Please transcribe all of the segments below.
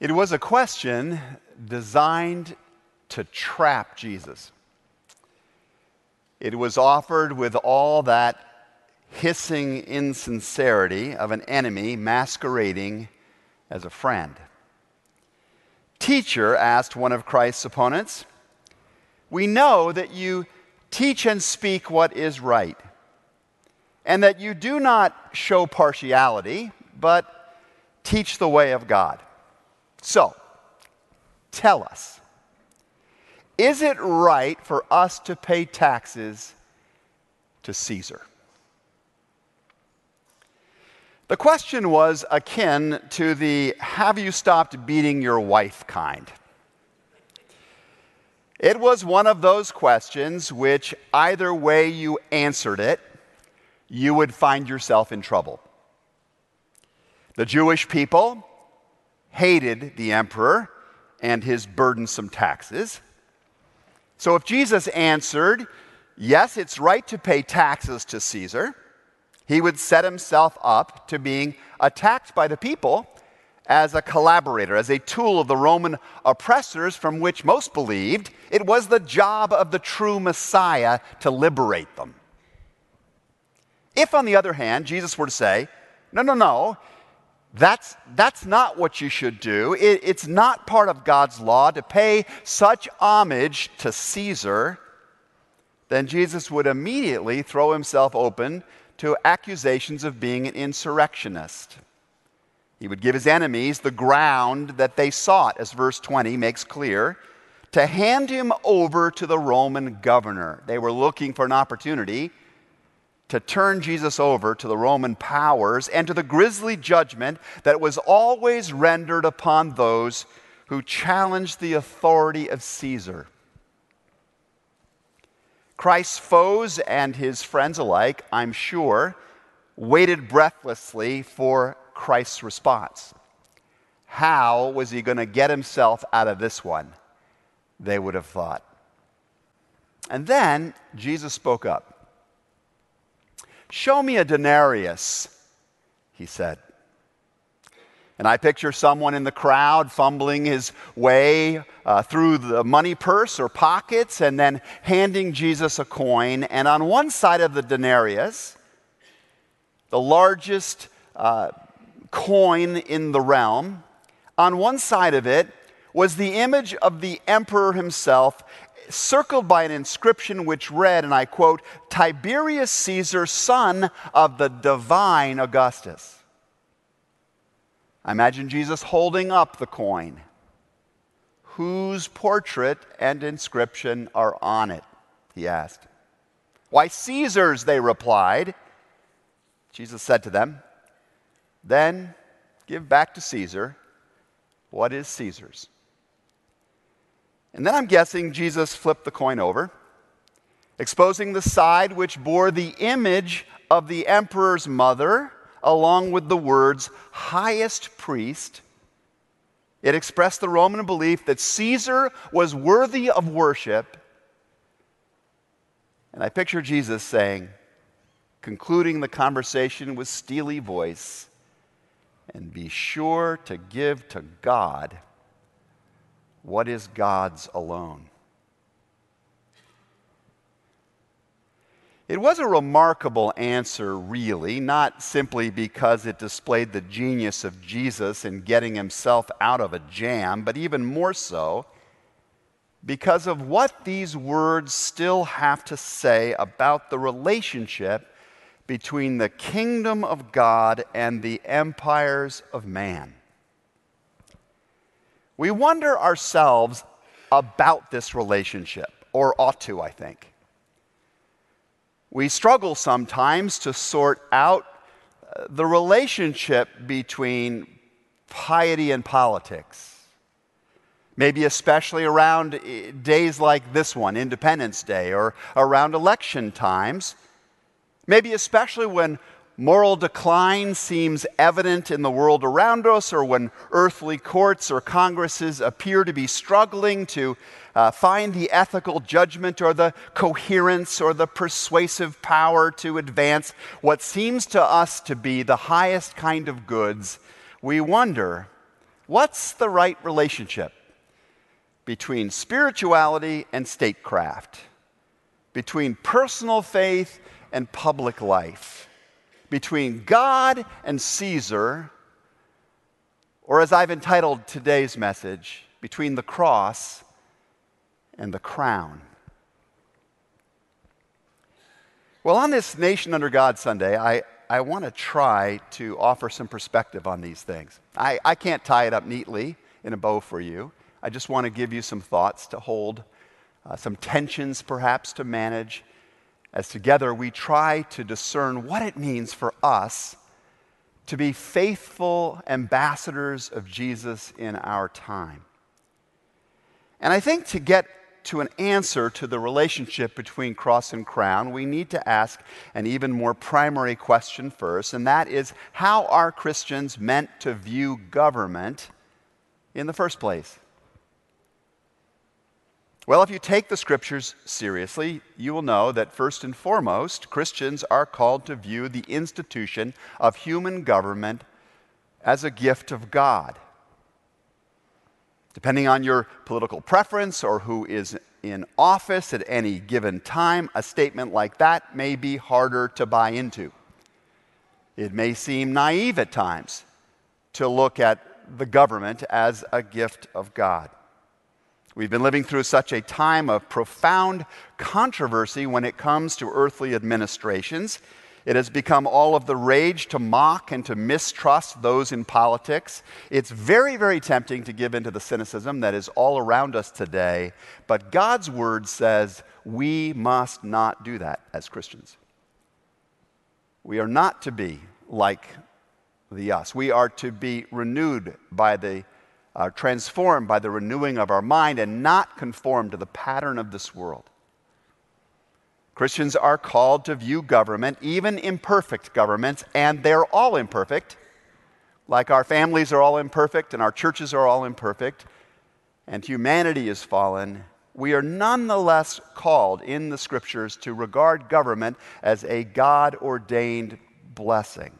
It was a question designed to trap Jesus. It was offered with all that hissing insincerity of an enemy masquerading as a friend. Teacher, asked one of Christ's opponents, we know that you teach and speak what is right, and that you do not show partiality, but teach the way of God. So, tell us is it right for us to pay taxes to Caesar? The question was akin to the have you stopped beating your wife kind. It was one of those questions which, either way you answered it, you would find yourself in trouble. The Jewish people hated the emperor and his burdensome taxes. So if Jesus answered, Yes, it's right to pay taxes to Caesar, he would set himself up to being attacked by the people as a collaborator, as a tool of the Roman oppressors from which most believed it was the job of the true Messiah to liberate them. If, on the other hand, Jesus were to say, No, no, no, that's, that's not what you should do. It, it's not part of God's law to pay such homage to Caesar. Then Jesus would immediately throw himself open to accusations of being an insurrectionist. He would give his enemies the ground that they sought, as verse 20 makes clear, to hand him over to the Roman governor. They were looking for an opportunity to turn Jesus over to the Roman powers and to the grisly judgment that was always rendered upon those who challenged the authority of Caesar. Christ's foes and his friends alike, I'm sure, waited breathlessly for Christ's response. How was he going to get himself out of this one? They would have thought. And then Jesus spoke up. Show me a denarius, he said. And I picture someone in the crowd fumbling his way uh, through the money purse or pockets and then handing Jesus a coin. And on one side of the denarius, the largest uh, coin in the realm, on one side of it was the image of the emperor himself circled by an inscription which read, and I quote, Tiberius Caesar, son of the divine Augustus. I imagine Jesus holding up the coin. Whose portrait and inscription are on it? He asked. Why, Caesar's, they replied. Jesus said to them, Then give back to Caesar what is Caesar's and then I'm guessing Jesus flipped the coin over, exposing the side which bore the image of the emperor's mother, along with the words highest priest. It expressed the Roman belief that Caesar was worthy of worship. And I picture Jesus saying, concluding the conversation with steely voice, and be sure to give to God what is God's alone? It was a remarkable answer, really, not simply because it displayed the genius of Jesus in getting himself out of a jam, but even more so because of what these words still have to say about the relationship between the kingdom of God and the empires of man. We wonder ourselves about this relationship, or ought to, I think. We struggle sometimes to sort out uh, the relationship between piety and politics. Maybe especially around uh, days like this one, Independence Day, or around election times. Maybe especially when moral decline seems evident in the world around us, or when earthly courts or congresses appear to be struggling to uh, find the ethical judgment or the coherence or the persuasive power to advance what seems to us to be the highest kind of goods, we wonder What's the right relationship between spirituality and statecraft, between personal faith and public life, between God and Caesar, or as I've entitled today's message, between the cross and the crown? Well, on this Nation Under God Sunday, I, I want to try to offer some perspective on these things. I, I can't tie it up neatly in a bow for you. I just want to give you some thoughts to hold, uh, some tensions perhaps to manage, as together we try to discern what it means for us to be faithful ambassadors of Jesus in our time. And I think to get to an answer to the relationship between cross and crown, we need to ask an even more primary question first, and that is how are Christians meant to view government in the first place? Well, if you take the scriptures seriously, you will know that first and foremost, Christians are called to view the institution of human government as a gift of God. Depending on your political preference or who is in office at any given time, a statement like that may be harder to buy into. It may seem naive at times to look at the government as a gift of God. We've been living through such a time of profound controversy when it comes to earthly administrations. It has become all of the rage to mock and to mistrust those in politics. It's very, very tempting to give into the cynicism that is all around us today, but God's word says we must not do that as Christians. We are not to be like the us. We are to be renewed by the uh, transformed by the renewing of our mind and not conformed to the pattern of this world. Christians are called to view government, even imperfect governments, and they're all imperfect. Like our families are all imperfect and our churches are all imperfect, and humanity is fallen, we are nonetheless called in the scriptures to regard government as a God ordained blessing.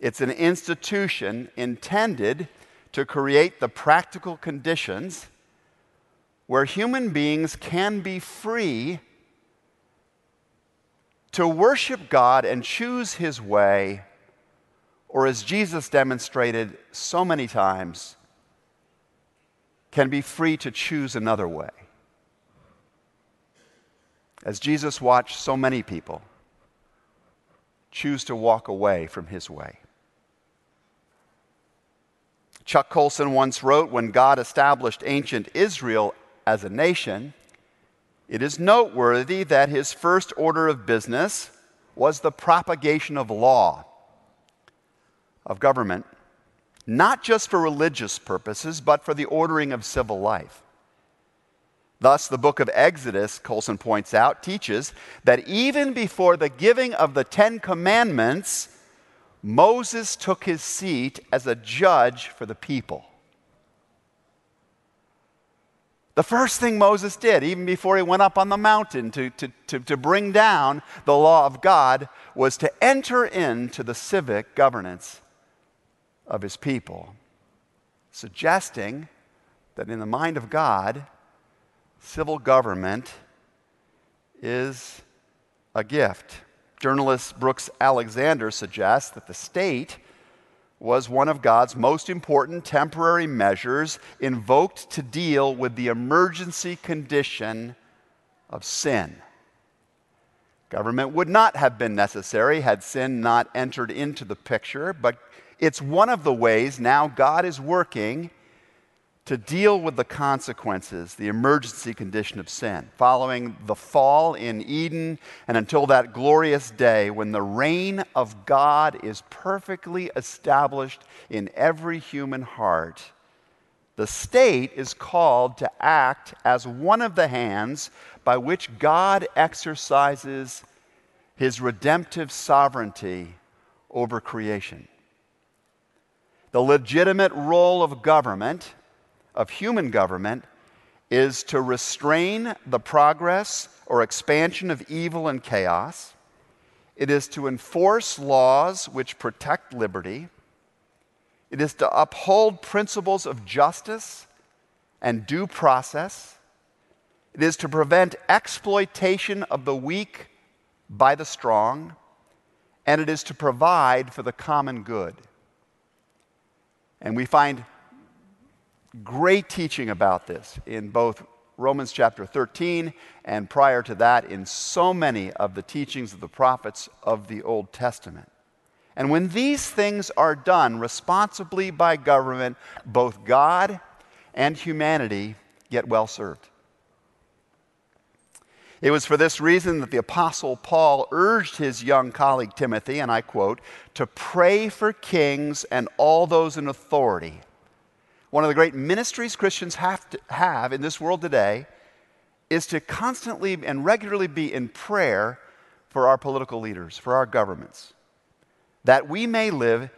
It's an institution intended to create the practical conditions where human beings can be free to worship God and choose His way, or as Jesus demonstrated so many times, can be free to choose another way. As Jesus watched so many people choose to walk away from His way. Chuck Colson once wrote When God established ancient Israel as a nation, it is noteworthy that his first order of business was the propagation of law, of government, not just for religious purposes, but for the ordering of civil life. Thus, the book of Exodus, Colson points out, teaches that even before the giving of the Ten Commandments, Moses took his seat as a judge for the people. The first thing Moses did, even before he went up on the mountain to, to, to, to, bring down the law of God, was to enter into the civic governance of his people, suggesting that in the mind of God, civil government is a gift. Journalist Brooks Alexander suggests that the state was one of God's most important temporary measures invoked to deal with the emergency condition of sin. Government would not have been necessary had sin not entered into the picture, but it's one of the ways now God is working to deal with the consequences, the emergency condition of sin, following the fall in Eden and until that glorious day when the reign of God is perfectly established in every human heart. The state is called to act as one of the hands by which God exercises his redemptive sovereignty over creation. The legitimate role of government of human government is to restrain the progress or expansion of evil and chaos. It is to enforce laws which protect liberty. It is to uphold principles of justice and due process. It is to prevent exploitation of the weak by the strong. And it is to provide for the common good. And we find great teaching about this in both Romans chapter 13 and prior to that in so many of the teachings of the prophets of the Old Testament. And when these things are done responsibly by government, both God and humanity get well served. It was for this reason that the Apostle Paul urged his young colleague Timothy, and I quote, to pray for kings and all those in authority. One of the great ministries Christians have to have in this world today is to constantly and regularly be in prayer for our political leaders, for our governments, that we may live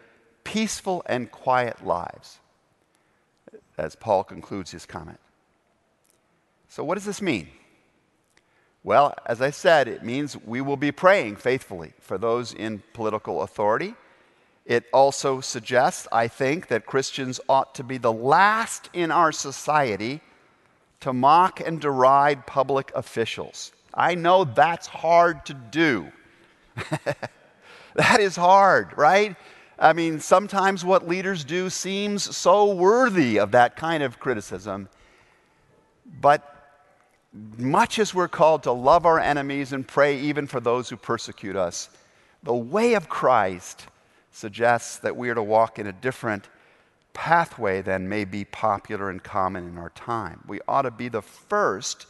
peaceful and quiet lives, as Paul concludes his comment. So, what does this mean? Well, as I said, it means we will be praying faithfully for those in political authority. It also suggests, I think, that Christians ought to be the last in our society to mock and deride public officials. I know that's hard to do. that is hard, right? I mean, sometimes what leaders do seems so worthy of that kind of criticism. But much as we're called to love our enemies and pray even for those who persecute us, the way of Christ suggests that we are to walk in a different pathway than may be popular and common in our time. We ought to be the first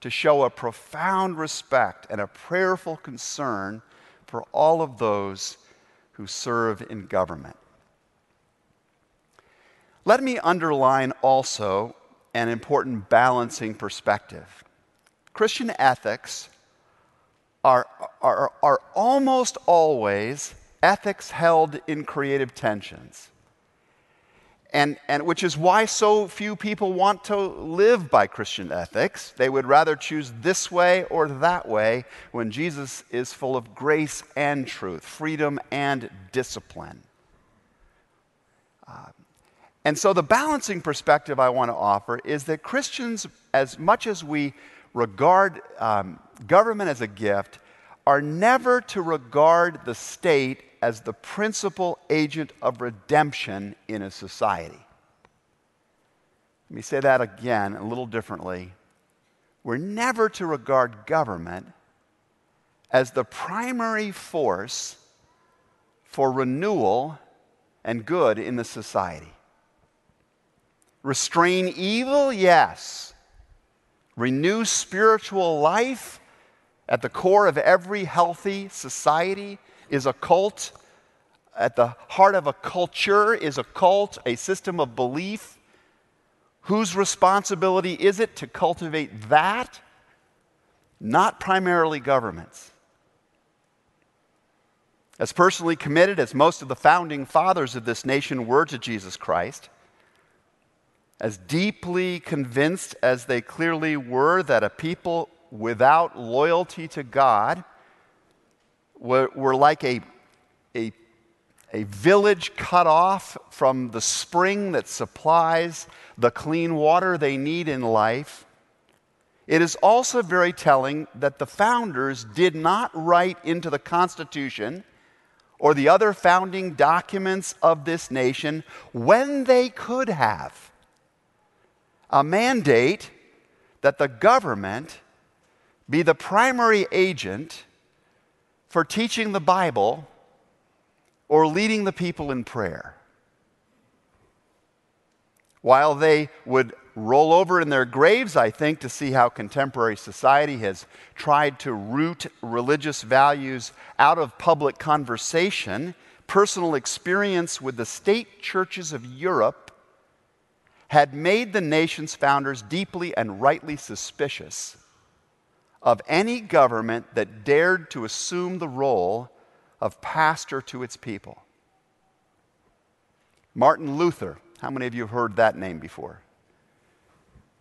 to show a profound respect and a prayerful concern for all of those who serve in government. Let me underline also an important balancing perspective. Christian ethics are, are, are almost always ethics held in creative tensions. And, and which is why so few people want to live by Christian ethics. They would rather choose this way or that way when Jesus is full of grace and truth, freedom and discipline. Uh, and so, the balancing perspective I want to offer is that Christians, as much as we regard um, government as a gift, are never to regard the state as the principal agent of redemption in a society. Let me say that again a little differently. We're never to regard government as the primary force for renewal and good in the society. Restrain evil? Yes. Renew spiritual life? At the core of every healthy society is a cult. At the heart of a culture is a cult, a system of belief. Whose responsibility is it to cultivate that? Not primarily governments. As personally committed as most of the founding fathers of this nation were to Jesus Christ, as deeply convinced as they clearly were that a people without loyalty to God were, were like a, a, a village cut off from the spring that supplies the clean water they need in life. It is also very telling that the founders did not write into the Constitution or the other founding documents of this nation when they could have a mandate that the government be the primary agent for teaching the Bible or leading the people in prayer. While they would roll over in their graves, I think, to see how contemporary society has tried to root religious values out of public conversation, personal experience with the state churches of Europe had made the nation's founders deeply and rightly suspicious of any government that dared to assume the role of pastor to its people. Martin Luther, how many of you have heard that name before?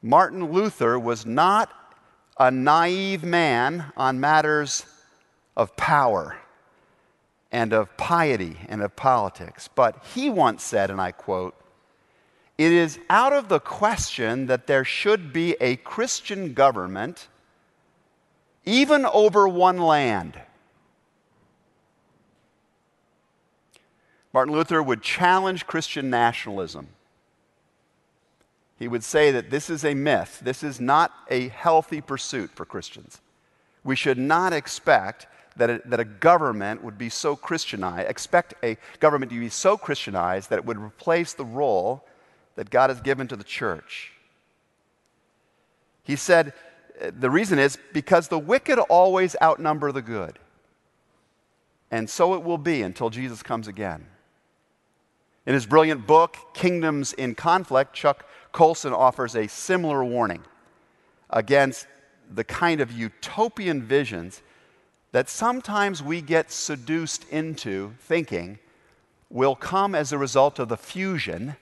Martin Luther was not a naive man on matters of power. and of piety and of politics. But he once said, and I quote, it is out of the question that there should be a Christian government, even over one land. Martin Luther would challenge Christian nationalism. He would say that this is a myth. This is not a healthy pursuit for Christians. We should not expect that a, that a government would be so Christianized, expect a government to be so Christianized that it would replace the role that God has given to the church. He said, the reason is because the wicked always outnumber the good. And so it will be until Jesus comes again. In his brilliant book, Kingdoms in Conflict, Chuck Colson offers a similar warning against the kind of utopian visions that sometimes we get seduced into thinking will come as a result of the fusion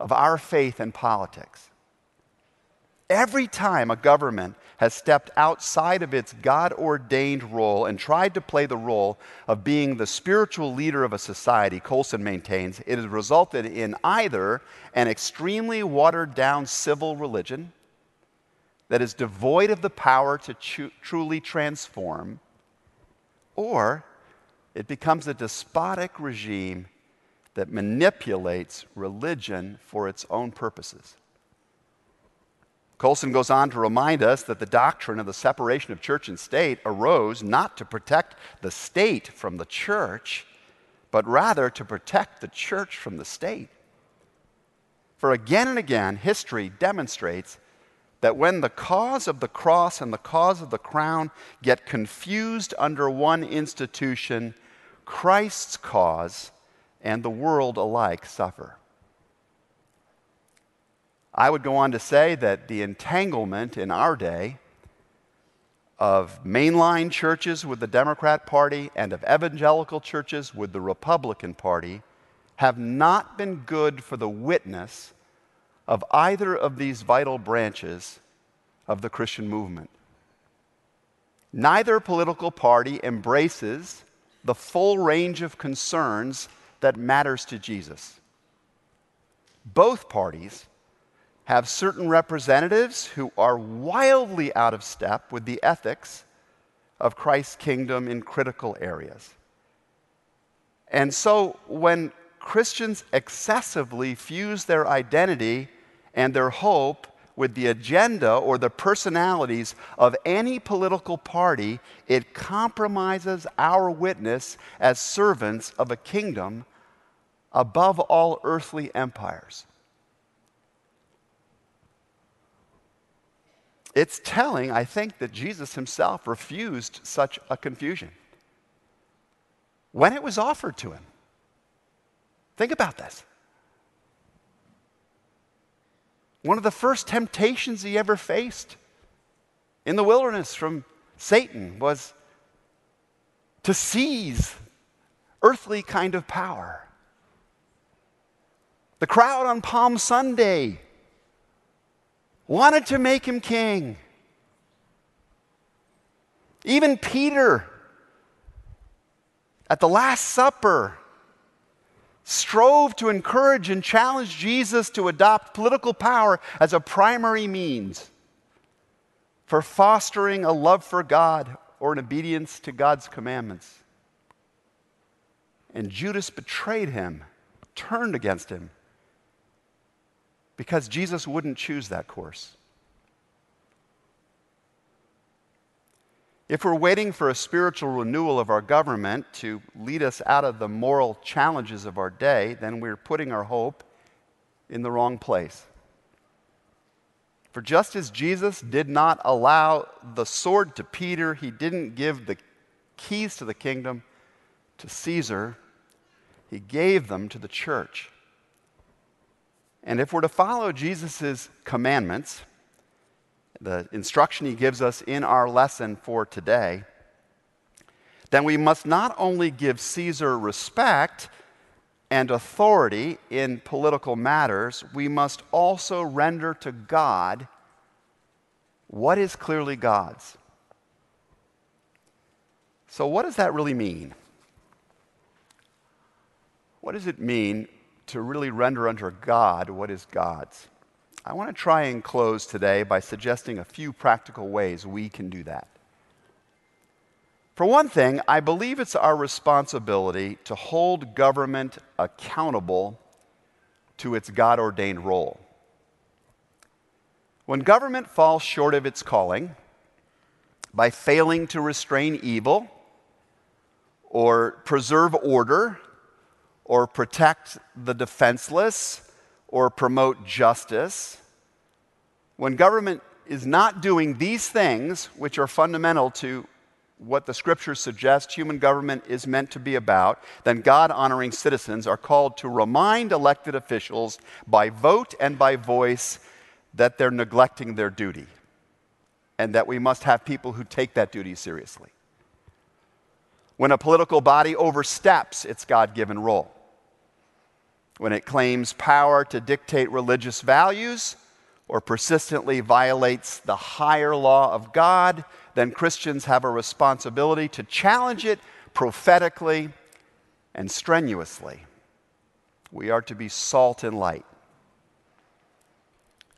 of our faith and politics. Every time a government has stepped outside of its God ordained role and tried to play the role of being the spiritual leader of a society, Colson maintains, it has resulted in either an extremely watered down civil religion that is devoid of the power to tr- truly transform, or it becomes a despotic regime that manipulates religion for its own purposes. Colson goes on to remind us that the doctrine of the separation of church and state arose not to protect the state from the church, but rather to protect the church from the state. For again and again, history demonstrates that when the cause of the cross and the cause of the crown get confused under one institution, Christ's cause and the world alike suffer. I would go on to say that the entanglement in our day of mainline churches with the Democrat Party and of evangelical churches with the Republican Party have not been good for the witness of either of these vital branches of the Christian movement. Neither political party embraces the full range of concerns that matters to Jesus. Both parties have certain representatives who are wildly out of step with the ethics of Christ's kingdom in critical areas. And so when Christians excessively fuse their identity and their hope with the agenda or the personalities of any political party, it compromises our witness as servants of a kingdom above all earthly empires. It's telling, I think, that Jesus himself refused such a confusion when it was offered to him. Think about this. One of the first temptations he ever faced in the wilderness from Satan was to seize earthly kind of power. The crowd on Palm Sunday wanted to make him king. Even Peter at the Last Supper strove to encourage and challenge Jesus to adopt political power as a primary means for fostering a love for God or an obedience to God's commandments. And Judas betrayed him, turned against him, because Jesus wouldn't choose that course. If we're waiting for a spiritual renewal of our government to lead us out of the moral challenges of our day, then we're putting our hope in the wrong place. For just as Jesus did not allow the sword to Peter, he didn't give the keys to the kingdom to Caesar, he gave them to the church. And if we're to follow Jesus' commandments, the instruction he gives us in our lesson for today, then we must not only give Caesar respect and authority in political matters, we must also render to God what is clearly God's. So, what does that really mean? what does it mean to really render unto God what is God's? I want to try and close today by suggesting a few practical ways we can do that. For one thing, I believe it's our responsibility to hold government accountable to its God ordained role. When government falls short of its calling by failing to restrain evil or preserve order or protect the defenseless or promote justice, when government is not doing these things, which are fundamental to what the scriptures suggest human government is meant to be about, then God honoring citizens are called to remind elected officials by vote and by voice that they're neglecting their duty and that we must have people who take that duty seriously. When a political body oversteps its God given role, when it claims power to dictate religious values or persistently violates the higher law of God, then Christians have a responsibility to challenge it prophetically and strenuously. We are to be salt and light.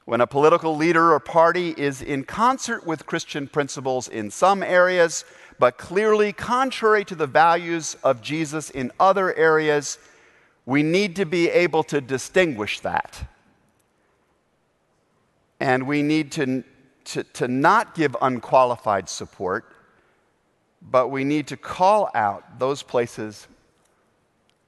When a political leader or party is in concert with Christian principles in some areas, but clearly contrary to the values of Jesus in other areas, we need to be able to distinguish that. And we need to, to, to not give unqualified support, but we need to call out those places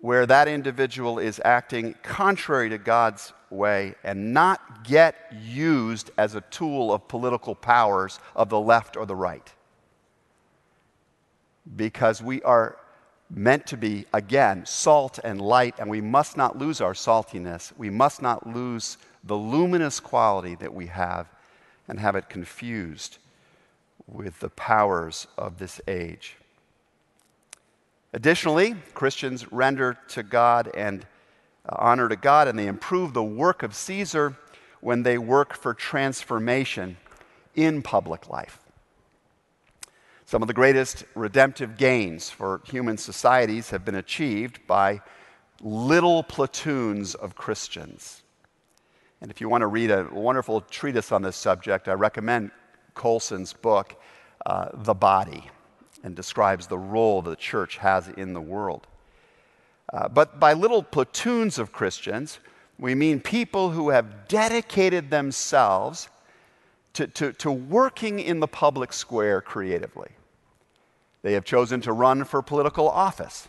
where that individual is acting contrary to God's way and not get used as a tool of political powers of the left or the right. Because we are meant to be, again, salt and light, and we must not lose our saltiness. We must not lose the luminous quality that we have and have it confused with the powers of this age. Additionally, Christians render to God and uh, honor to God, and they improve the work of Caesar when they work for transformation in public life. Some of the greatest redemptive gains for human societies have been achieved by little platoons of Christians. And if you want to read a wonderful treatise on this subject, I recommend Colson's book, uh, The Body, and describes the role the church has in the world. Uh, but by little platoons of Christians, we mean people who have dedicated themselves to, to, to working in the public square creatively. They have chosen to run for political office.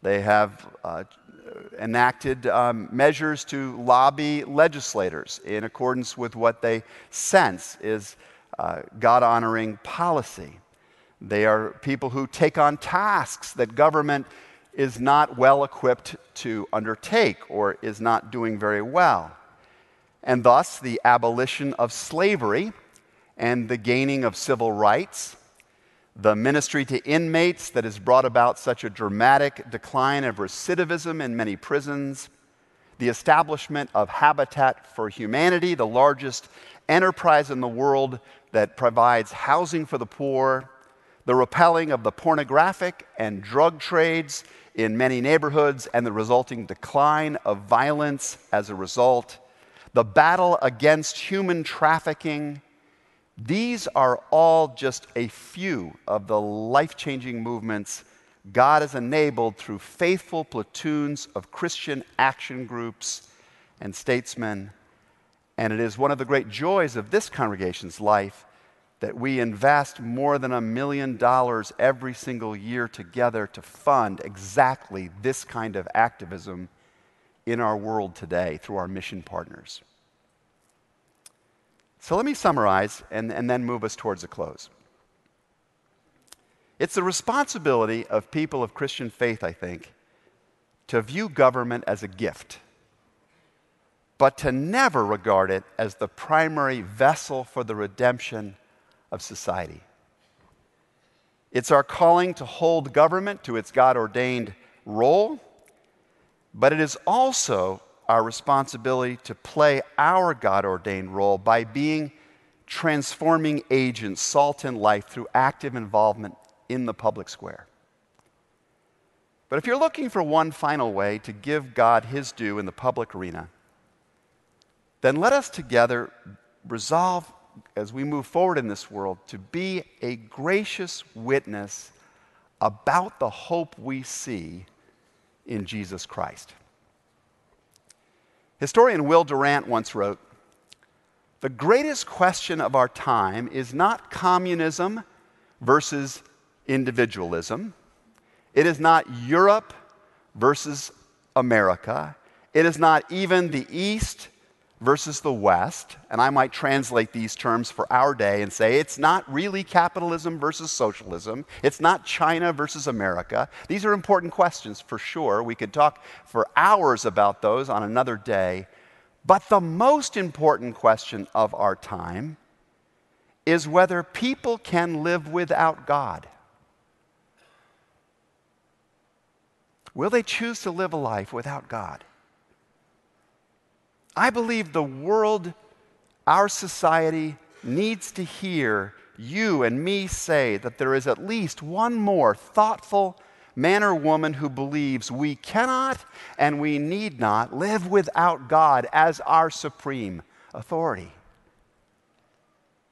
They have uh, enacted um, measures to lobby legislators in accordance with what they sense is uh, God honoring policy. They are people who take on tasks that government is not well equipped to undertake or is not doing very well. And thus, the abolition of slavery and the gaining of civil rights, the ministry to inmates that has brought about such a dramatic decline of recidivism in many prisons, the establishment of Habitat for Humanity, the largest enterprise in the world that provides housing for the poor, the repelling of the pornographic and drug trades in many neighborhoods and the resulting decline of violence as a result, the battle against human trafficking. These are all just a few of the life changing movements God has enabled through faithful platoons of Christian action groups and statesmen. And it is one of the great joys of this congregation's life that we invest more than a million dollars every single year together to fund exactly this kind of activism in our world today through our mission partners. So let me summarize and, and then move us towards a close. It's the responsibility of people of Christian faith, I think, to view government as a gift, but to never regard it as the primary vessel for the redemption of society. It's our calling to hold government to its God ordained role, but it is also our responsibility to play our God ordained role by being transforming agents, salt in life, through active involvement in the public square. But if you're looking for one final way to give God his due in the public arena, then let us together resolve as we move forward in this world to be a gracious witness about the hope we see in Jesus Christ. Historian Will Durant once wrote The greatest question of our time is not communism versus individualism, it is not Europe versus America, it is not even the East versus the West, and I might translate these terms for our day and say it's not really capitalism versus socialism, it's not China versus America. These are important questions for sure. We could talk for hours about those on another day. But the most important question of our time is whether people can live without God. Will they choose to live a life without God? I believe the world, our society, needs to hear you and me say that there is at least one more thoughtful man or woman who believes we cannot and we need not live without God as our supreme authority.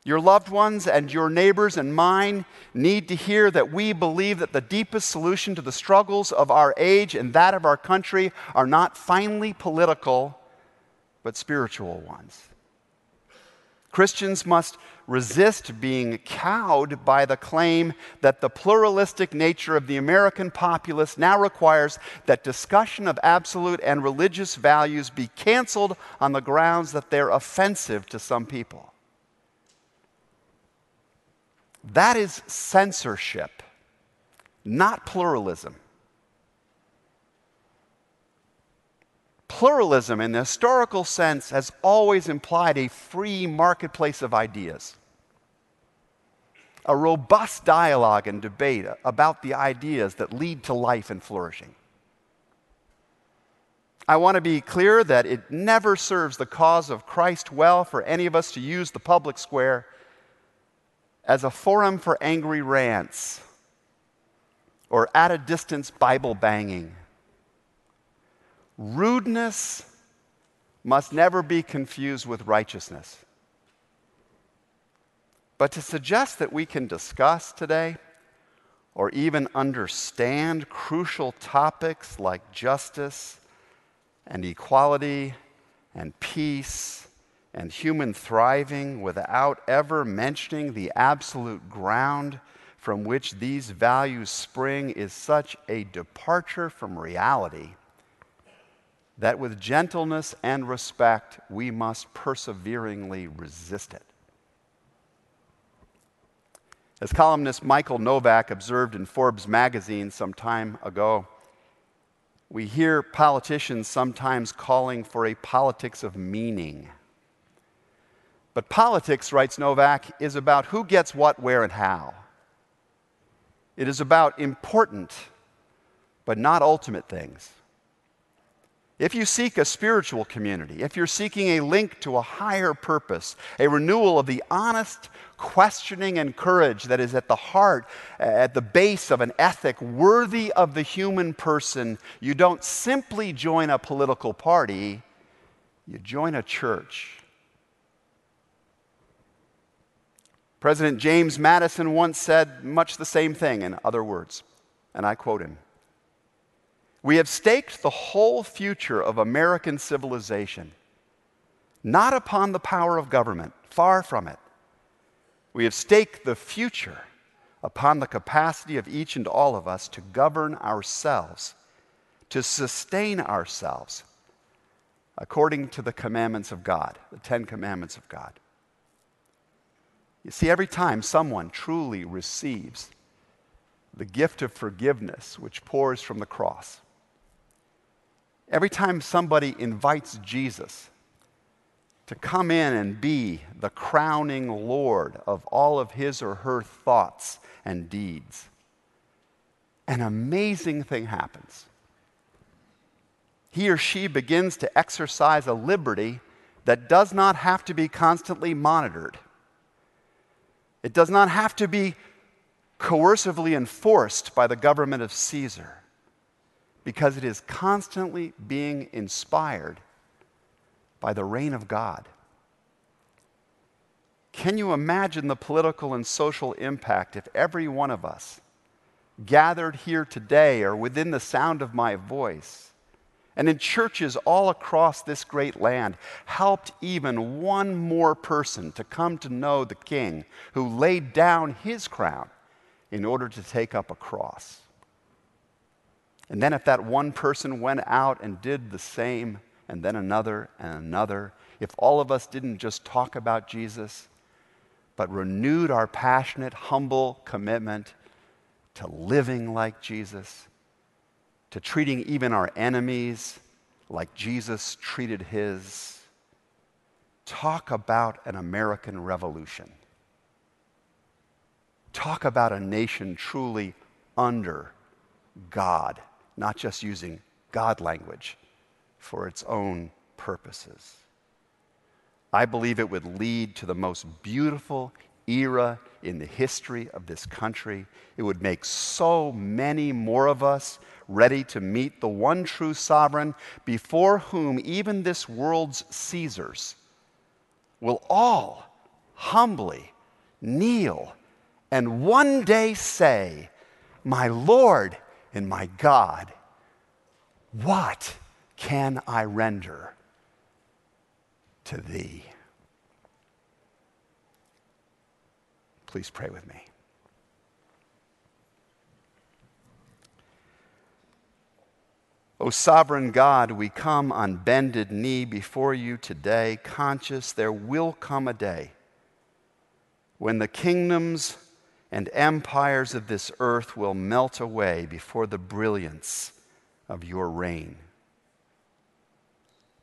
Your loved ones and your neighbors and mine need to hear that we believe that the deepest solution to the struggles of our age and that of our country are not finely political but spiritual ones. Christians must resist being cowed by the claim that the pluralistic nature of the American populace now requires that discussion of absolute and religious values be canceled on the grounds that they're offensive to some people. That is censorship, not pluralism. Pluralism, in the historical sense, has always implied a free marketplace of ideas, a robust dialogue and debate about the ideas that lead to life and flourishing. I want to be clear that it never serves the cause of Christ well for any of us to use the public square as a forum for angry rants or at a distance Bible banging Rudeness must never be confused with righteousness. But to suggest that we can discuss today or even understand crucial topics like justice and equality and peace and human thriving without ever mentioning the absolute ground from which these values spring is such a departure from reality that with gentleness and respect we must perseveringly resist it. As columnist Michael Novak observed in Forbes magazine some time ago, we hear politicians sometimes calling for a politics of meaning. But politics, writes Novak, is about who gets what, where, and how. It is about important, but not ultimate things. If you seek a spiritual community, if you're seeking a link to a higher purpose, a renewal of the honest questioning and courage that is at the heart, at the base of an ethic worthy of the human person, you don't simply join a political party, you join a church. President James Madison once said much the same thing in other words, and I quote him. We have staked the whole future of American civilization not upon the power of government, far from it. We have staked the future upon the capacity of each and all of us to govern ourselves, to sustain ourselves according to the commandments of God, the Ten Commandments of God. You see, every time someone truly receives the gift of forgiveness which pours from the cross, Every time somebody invites Jesus to come in and be the crowning Lord of all of his or her thoughts and deeds, an amazing thing happens. He or she begins to exercise a liberty that does not have to be constantly monitored. It does not have to be coercively enforced by the government of Caesar. Because it is constantly being inspired by the reign of God. Can you imagine the political and social impact if every one of us gathered here today or within the sound of my voice and in churches all across this great land helped even one more person to come to know the King who laid down his crown in order to take up a cross? And then, if that one person went out and did the same, and then another and another, if all of us didn't just talk about Jesus, but renewed our passionate, humble commitment to living like Jesus, to treating even our enemies like Jesus treated his. Talk about an American revolution. Talk about a nation truly under God, not just using God language for its own purposes. I believe it would lead to the most beautiful era in the history of this country. It would make so many more of us ready to meet the one true sovereign before whom even this world's Caesars will all humbly kneel and one day say, My Lord and my God, what can I render to thee? Please pray with me. O sovereign God, we come on bended knee before you today, conscious there will come a day when the kingdoms and empires of this earth will melt away before the brilliance of your reign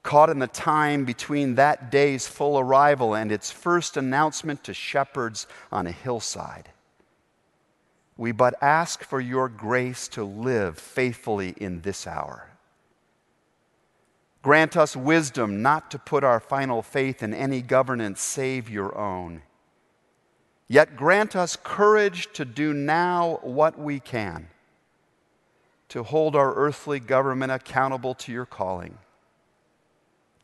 caught in the time between that day's full arrival and its first announcement to shepherds on a hillside. We but ask for your grace to live faithfully in this hour. Grant us wisdom not to put our final faith in any governance save your own. Yet grant us courage to do now what we can to hold our earthly government accountable to your calling.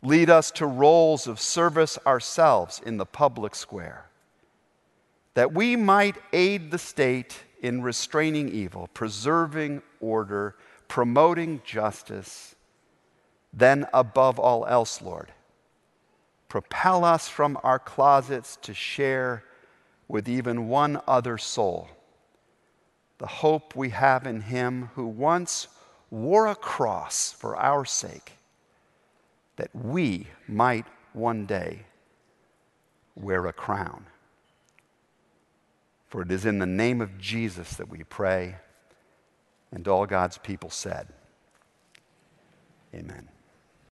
Lead us to roles of service ourselves in the public square, that we might aid the state in restraining evil, preserving order, promoting justice, then above all else, Lord, propel us from our closets to share with even one other soul the hope we have in Him who once wore a cross for our sake that we might one day wear a crown. For it is in the name of Jesus that we pray, and all God's people said, Amen.